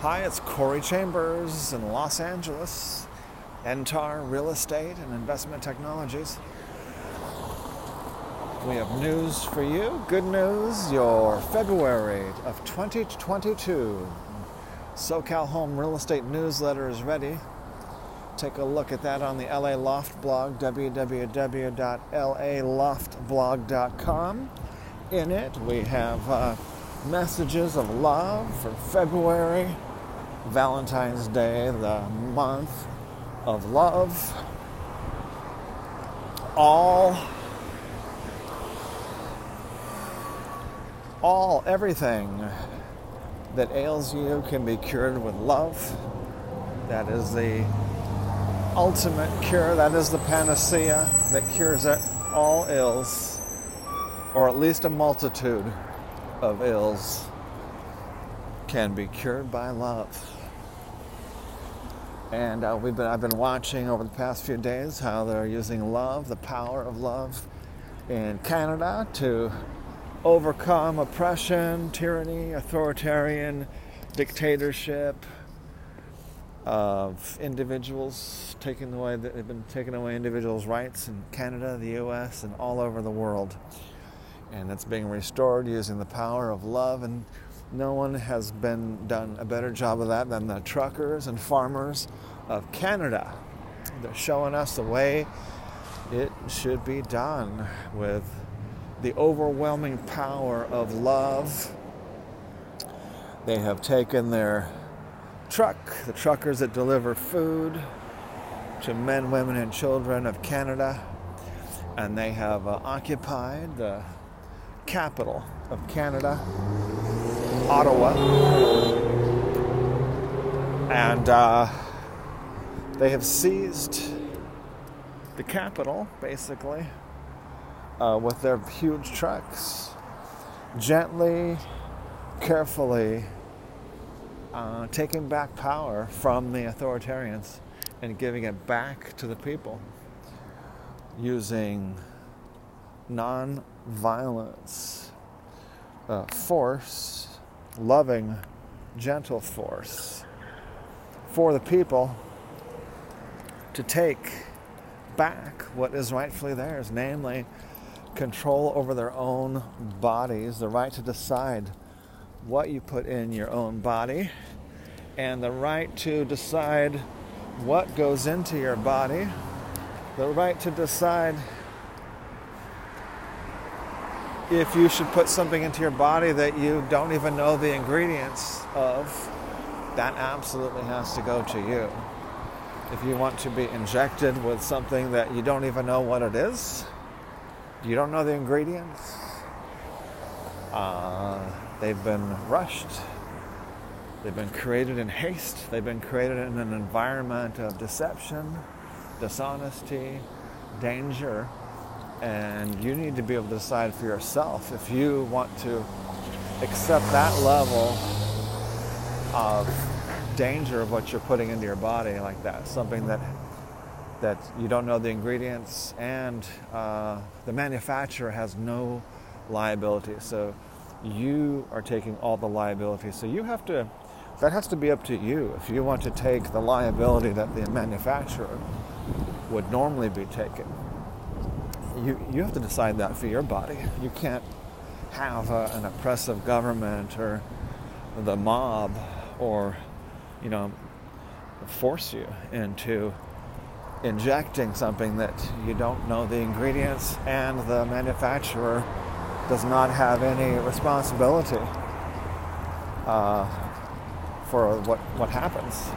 Hi, it's Corey Chambers in Los Angeles, Entar Real Estate and Investment Technologies. We have news for you. Good news. Your February of 2022 SoCal Home Real Estate newsletter is ready. Take a look at that on the LA Loft blog, www.laloftblog.com. In it, we have uh, messages of love for February Valentine's Day, the month of love. All, all, everything that ails you can be cured with love. That is the ultimate cure. That is the panacea that cures all ills, or at least a multitude of ills can be cured by love. And uh, we've been, I've been watching over the past few days how they're using love, the power of love, in Canada to overcome oppression, tyranny, authoritarian dictatorship of individuals, taking away they've been taking away individuals' rights in Canada, the U.S., and all over the world. And it's being restored using the power of love and no one has been done a better job of that than the truckers and farmers of Canada. They're showing us the way it should be done with the overwhelming power of love. They have taken their truck, the truckers that deliver food to men, women, and children of Canada, and they have uh, occupied the capital of Canada Ottawa. And uh, they have seized the capital, basically, uh, with their huge trucks. Gently, carefully uh, taking back power from the authoritarians and giving it back to the people using non violence, uh, force, loving, gentle force for the people to take back what is rightfully theirs, namely control over their own bodies, the right to decide what you put in your own body, and the right to decide what goes into your body, the right to decide if you should put something into your body that you don't even know the ingredients of, that absolutely has to go to you. If you want to be injected with something that you don't even know what it is, you don't know the ingredients, uh, they've been rushed, they've been created in haste, they've been created in an environment of deception, dishonesty, danger and you need to be able to decide for yourself if you want to accept that level of danger of what you're putting into your body like that. Something that that you don't know the ingredients and uh, the manufacturer has no liability. So you are taking all the liability. So you have to. That has to be up to you. If you want to take the liability that the manufacturer would normally be taking you, you have to decide that for your body. You can't have a, an oppressive government or the mob or, you know, force you into injecting something that you don't know the ingredients and the manufacturer does not have any responsibility uh, for what, what happens.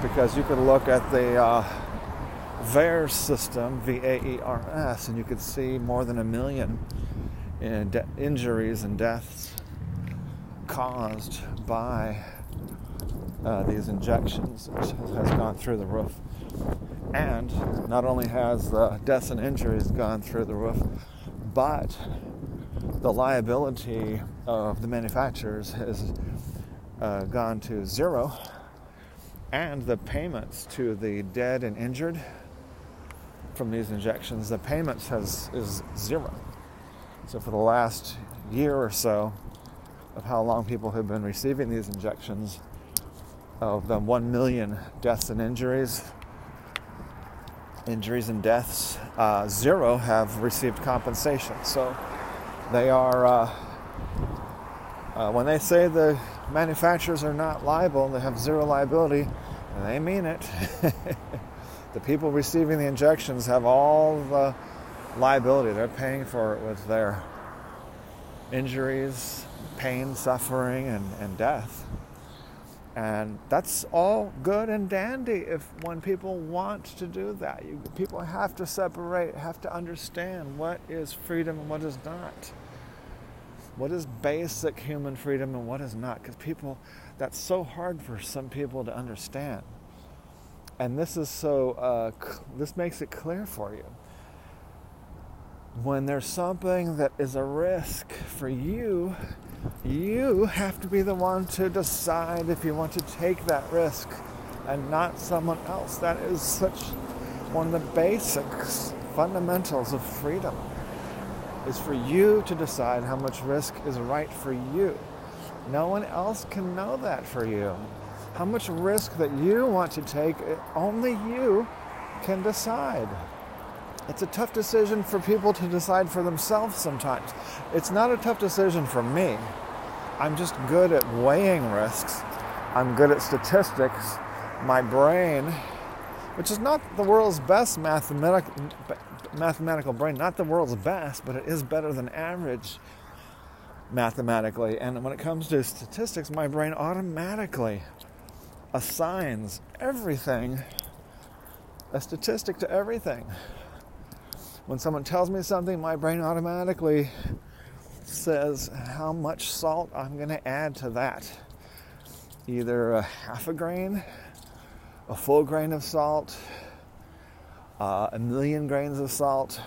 Because you could look at the uh, VAERS system, V A E R S, and you could see more than a million in de- injuries and deaths caused by uh, these injections, which has gone through the roof. And not only has the deaths and injuries gone through the roof, but the liability of the manufacturers has uh, gone to zero, and the payments to the dead and injured from these injections, the payments has is zero. So for the last year or so, of how long people have been receiving these injections, of the 1 million deaths and injuries, injuries and deaths, uh, zero have received compensation. So they are, uh, uh, when they say the manufacturers are not liable, they have zero liability, they mean it. the people receiving the injections have all the liability. They're paying for it with their injuries, pain, suffering, and, and death. And that's all good and dandy if when people want to do that. You, people have to separate, have to understand what is freedom and what is not. What is basic human freedom and what is not. Because people, that's so hard for some people to understand. And this is so, uh, this makes it clear for you when there's something that is a risk for you, you have to be the one to decide if you want to take that risk and not someone else. That is such one of the basics, fundamentals of freedom is for you to decide how much risk is right for you. No one else can know that for you. How much risk that you want to take, eh, only you can decide. It's a tough decision for people to decide for themselves sometimes. It's not a tough decision for me. I'm just good at weighing risks. I'm good at statistics. My brain, which is not the world's best mathematic, mathematical brain, not the world's best, but it is better than average mathematically. And when it comes to statistics, my brain automatically assigns everything a statistic to everything when someone tells me something, my brain automatically says how much salt I'm going to add to that. Either a half a grain, a full grain of salt, uh, a million grains of salt.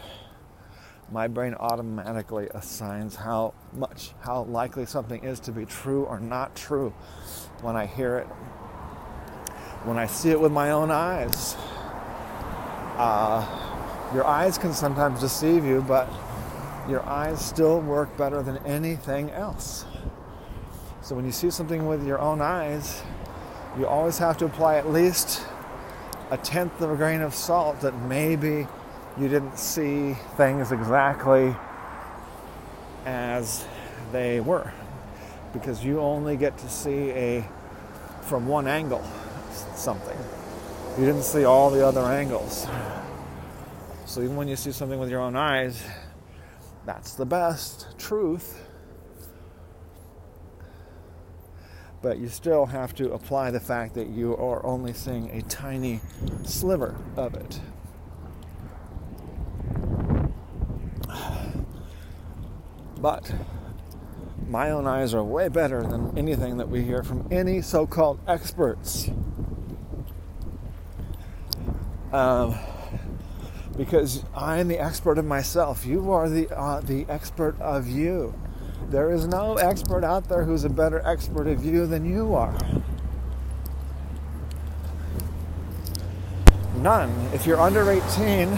My brain automatically assigns how much, how likely something is to be true or not true when I hear it, when I see it with my own eyes. Uh, your eyes can sometimes deceive you, but your eyes still work better than anything else. So when you see something with your own eyes, you always have to apply at least a tenth of a grain of salt that maybe you didn't see things exactly as they were because you only get to see a from one angle something you didn't see all the other angles so even when you see something with your own eyes, that's the best truth. But you still have to apply the fact that you are only seeing a tiny sliver of it. But my own eyes are way better than anything that we hear from any so called experts. Um, because I am the expert of myself. You are the uh, the expert of you. There is no expert out there who's a better expert of you than you are. None. If you're under 18,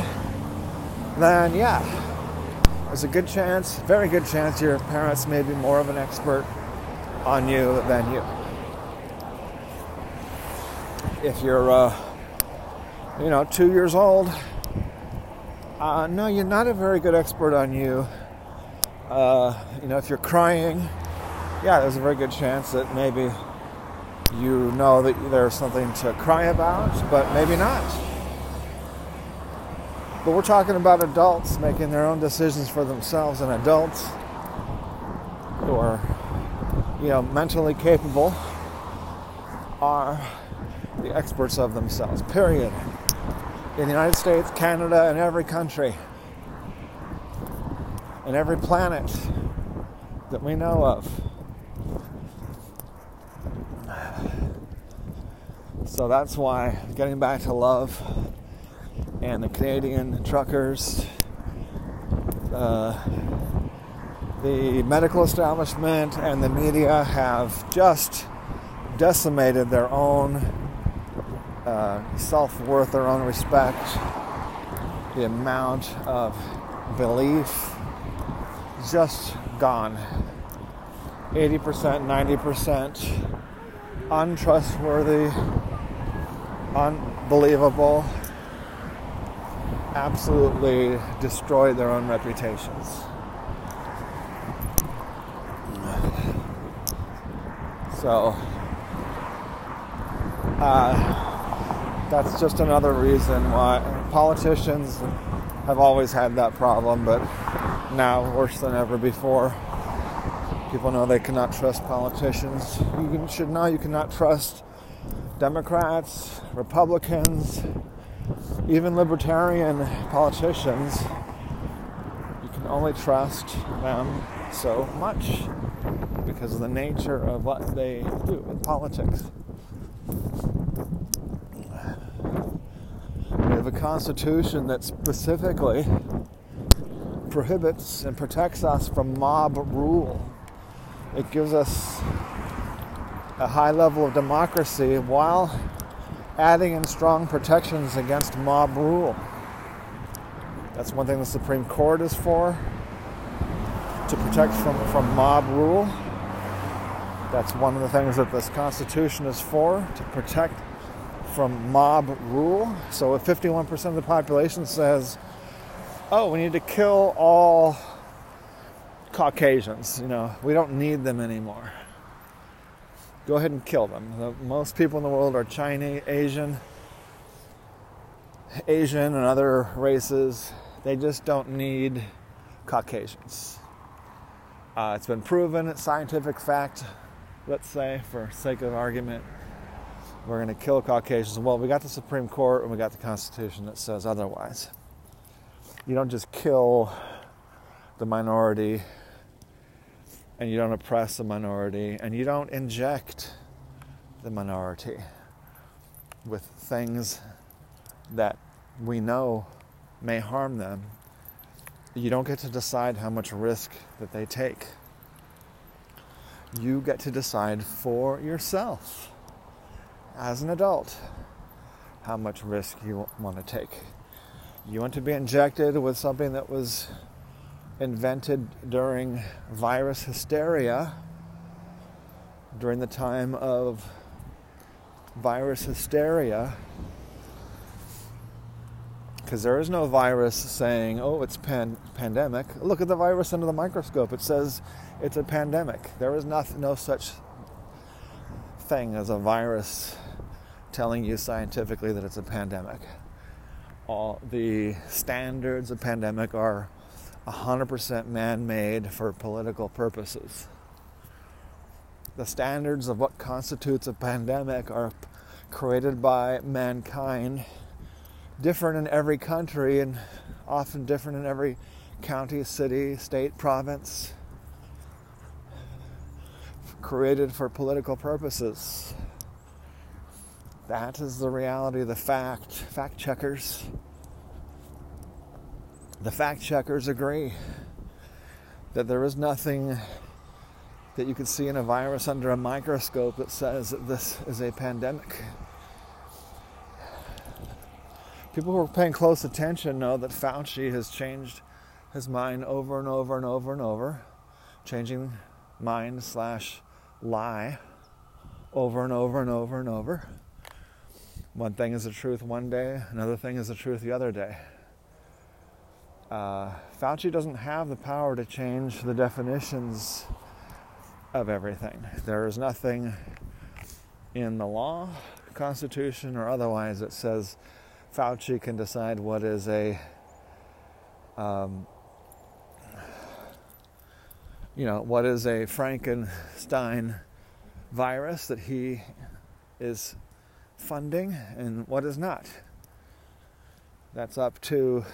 then yeah, there's a good chance, very good chance, your parents may be more of an expert on you than you. If you're, uh, you know, two years old, uh, no, you're not a very good expert on you. Uh, you know, if you're crying, yeah, there's a very good chance that maybe you know that there's something to cry about, but maybe not. But we're talking about adults making their own decisions for themselves, and adults who are, you know, mentally capable are the experts of themselves, period in the United States, Canada, and every country, and every planet that we know of. So that's why getting back to love and the Canadian truckers, uh, the medical establishment, and the media have just decimated their own uh, self worth, their own respect, the amount of belief just gone 80%, 90% untrustworthy, unbelievable, absolutely destroyed their own reputations. So, uh, that's just another reason why politicians have always had that problem, but now worse than ever before. People know they cannot trust politicians. You should know you cannot trust Democrats, Republicans, even libertarian politicians. You can only trust them so much because of the nature of what they do in politics. We have a constitution that specifically prohibits and protects us from mob rule. It gives us a high level of democracy while adding in strong protections against mob rule. That's one thing the Supreme Court is for to protect from, from mob rule. That's one of the things that this Constitution is for to protect from mob rule. So if 51% of the population says, oh, we need to kill all Caucasians, you know, we don't need them anymore. Go ahead and kill them. The, most people in the world are Chinese, Asian, Asian, and other races. They just don't need Caucasians. Uh, it's been proven, scientific fact, let's say, for sake of argument, we're going to kill Caucasians. Well, we got the Supreme Court and we got the Constitution that says otherwise. You don't just kill the minority and you don't oppress the minority and you don't inject the minority with things that we know may harm them. You don't get to decide how much risk that they take. You get to decide for yourself as an adult how much risk you want to take. You want to be injected with something that was invented during virus hysteria, during the time of virus hysteria, because there is no virus saying, oh, it's pan- pandemic. Look at the virus under the microscope. It says it's a pandemic. There is not, no such thing as a virus telling you scientifically that it's a pandemic. All the standards of pandemic are 100% man made for political purposes. The standards of what constitutes a pandemic are created by mankind, different in every country and often different in every county, city, state, province, created for political purposes. That is the reality, of the fact. Fact checkers the fact checkers agree that there is nothing that you could see in a virus under a microscope that says that this is a pandemic. People who are paying close attention know that Fauci has changed his mind over and over and over and over, changing mind slash lie over and over and over and over. One thing is the truth one day, another thing is the truth the other day uh, Fauci doesn't have the power to change the definitions of everything. There is nothing in the law, Constitution, or otherwise that says Fauci can decide what is a, um, you know, what is a Frankenstein virus that he is funding and what is not. That's up to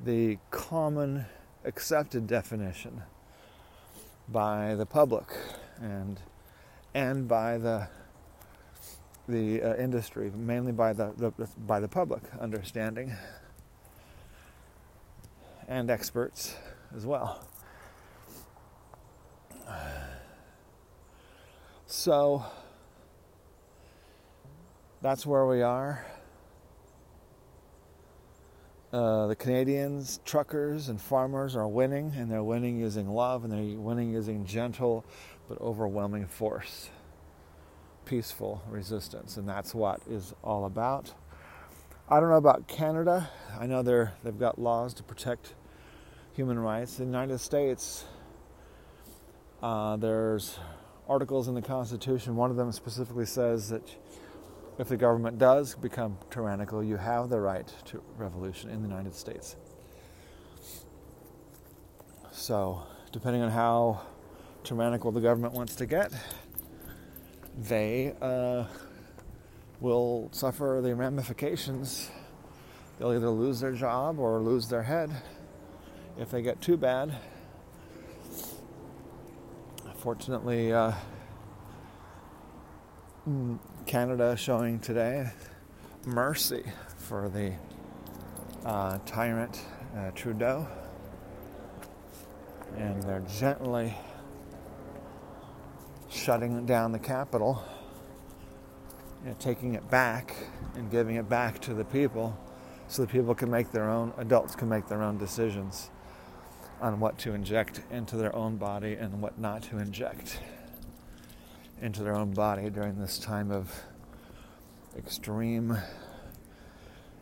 the common accepted definition by the public and and by the the uh, industry, mainly by the, the by the public understanding and experts as well. So that's where we are. uh, the Canadians, truckers, and farmers are winning, and they're winning using love, and they're winning using gentle but overwhelming force, peaceful resistance, and that's what is all about. I don't know about Canada. I know they're they've got laws to protect human rights. In the United States, uh, there's articles in the Constitution. One of them specifically says that if the government does become tyrannical, you have the right to revolution in the United States. So, depending on how tyrannical the government wants to get, they uh, will suffer the ramifications. They'll either lose their job or lose their head if they get too bad. Fortunately, uh, Canada showing today. Mercy for the uh, tyrant uh, Trudeau, and they're gently shutting down the capital, you know, taking it back and giving it back to the people so the people can make their own, adults can make their own decisions on what to inject into their own body and what not to inject into their own body during this time of extreme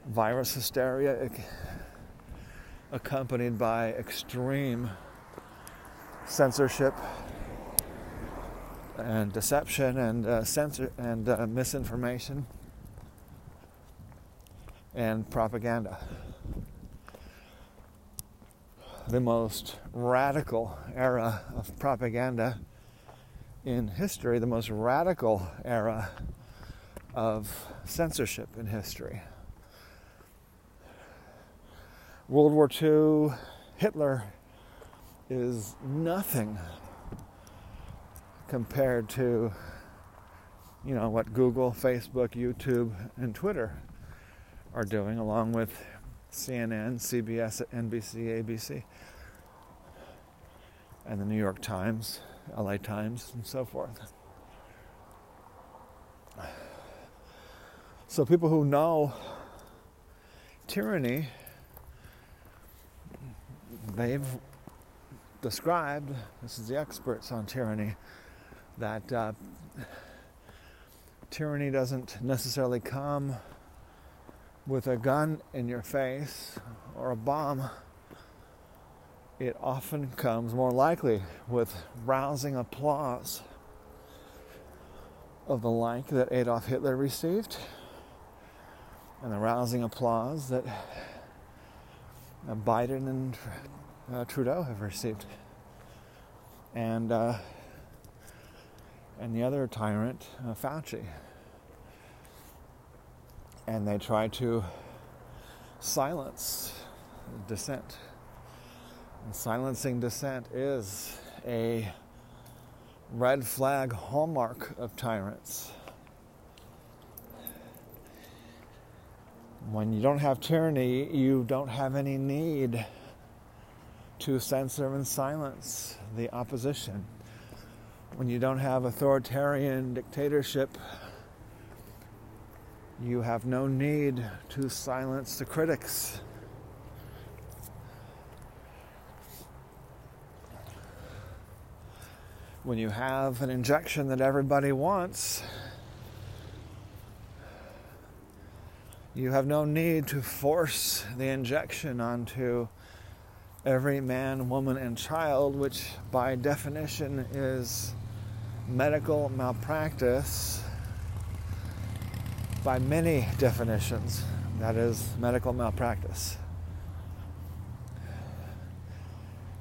virus hysteria accompanied by extreme censorship and deception and uh, censor and uh, misinformation and propaganda. The most radical era of propaganda in history, the most radical era of censorship in history. World War II, Hitler is nothing compared to you know what Google, Facebook, YouTube, and Twitter are doing, along with CNN, CBS, NBC, ABC, and the New York Times, LA Times, and so forth. So, people who know tyranny, they've described, this is the experts on tyranny, that uh, tyranny doesn't necessarily come with a gun in your face or a bomb. It often comes more likely with rousing applause of the like that Adolf Hitler received and the rousing applause that Biden and uh, Trudeau have received. And uh, and the other tyrant, uh, Fauci. And they try to silence dissent. And silencing dissent is a red flag hallmark of tyrants. When you don't have tyranny, you don't have any need to censor and silence the opposition when you don't have authoritarian dictatorship, you have no need to silence the critics. When you have an injection that everybody wants, you have no need to force the injection onto every man, woman, and child, which by definition is medical malpractice by many definitions. That is medical malpractice.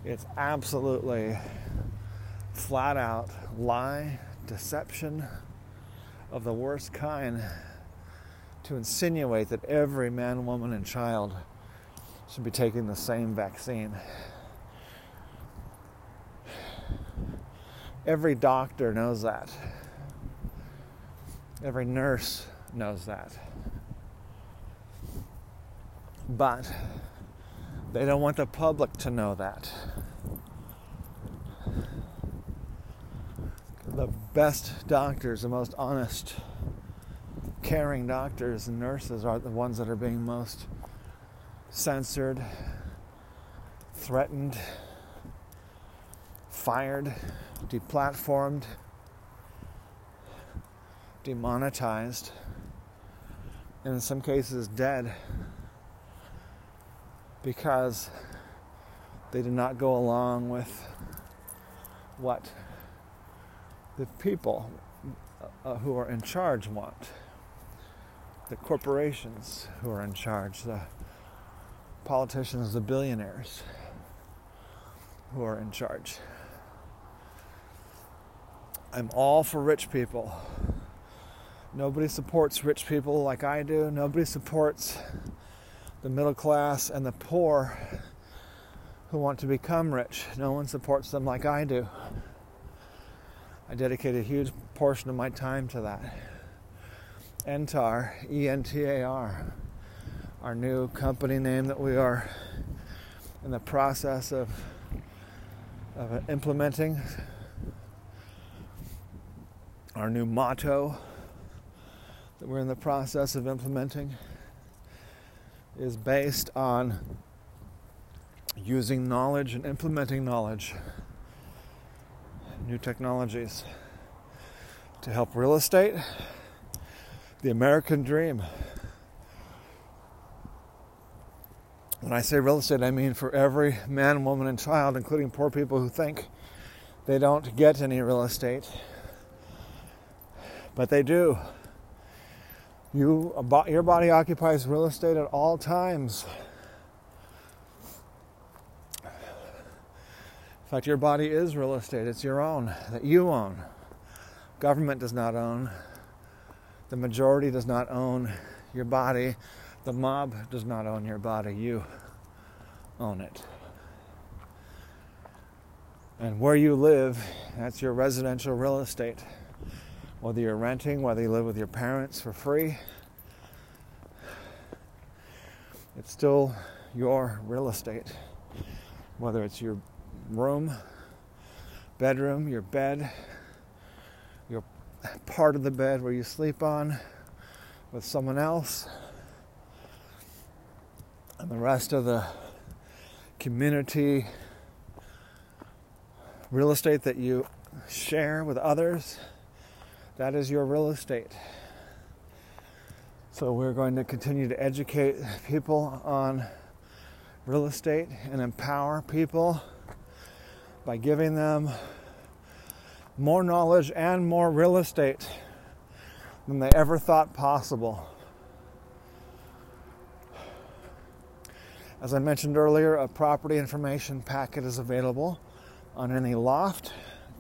It's absolutely flat out lie, deception of the worst kind to insinuate that every man, woman, and child should be taking the same vaccine. Every doctor knows that. Every nurse knows that. But they don't want the public to know that. The best doctors, the most honest, caring doctors and nurses are the ones that are being most censored, threatened, fired, deplatformed, demonetized, and in some cases dead because they did not go along with what the people uh, who are in charge want, the corporations who are in charge, the politicians, the billionaires who are in charge. I'm all for rich people. Nobody supports rich people like I do. Nobody supports the middle class and the poor who want to become rich. No one supports them like I do. I dedicate a huge portion of my time to that. Entar, E N T A R, our new company name that we are in the process of, of implementing. Our new motto that we're in the process of implementing is based on using knowledge and implementing knowledge new technologies to help real estate, the American dream. When I say real estate, I mean for every man, woman, and child, including poor people who think they don't get any real estate. But they do. You, your body occupies real estate at all times. In fact, your body is real estate. It's your own, that you own. Government does not own. The majority does not own your body. The mob does not own your body. You own it. And where you live, that's your residential real estate. Whether you're renting, whether you live with your parents for free, it's still your real estate. Whether it's your room, bedroom, your bed, your part of the bed where you sleep on with someone else, and the rest of the community real estate that you share with others, that is your real estate. So, we're going to continue to educate people on real estate and empower people by giving them more knowledge and more real estate than they ever thought possible. As I mentioned earlier, a property information packet is available on any loft,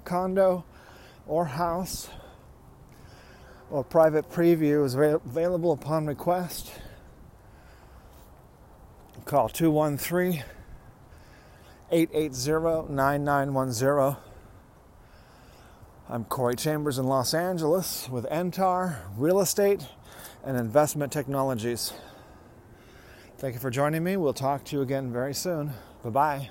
condo, or house. Or private preview is available upon request. Call 213 880 9910. I'm Corey Chambers in Los Angeles with Entar Real Estate and Investment Technologies. Thank you for joining me. We'll talk to you again very soon. Bye bye.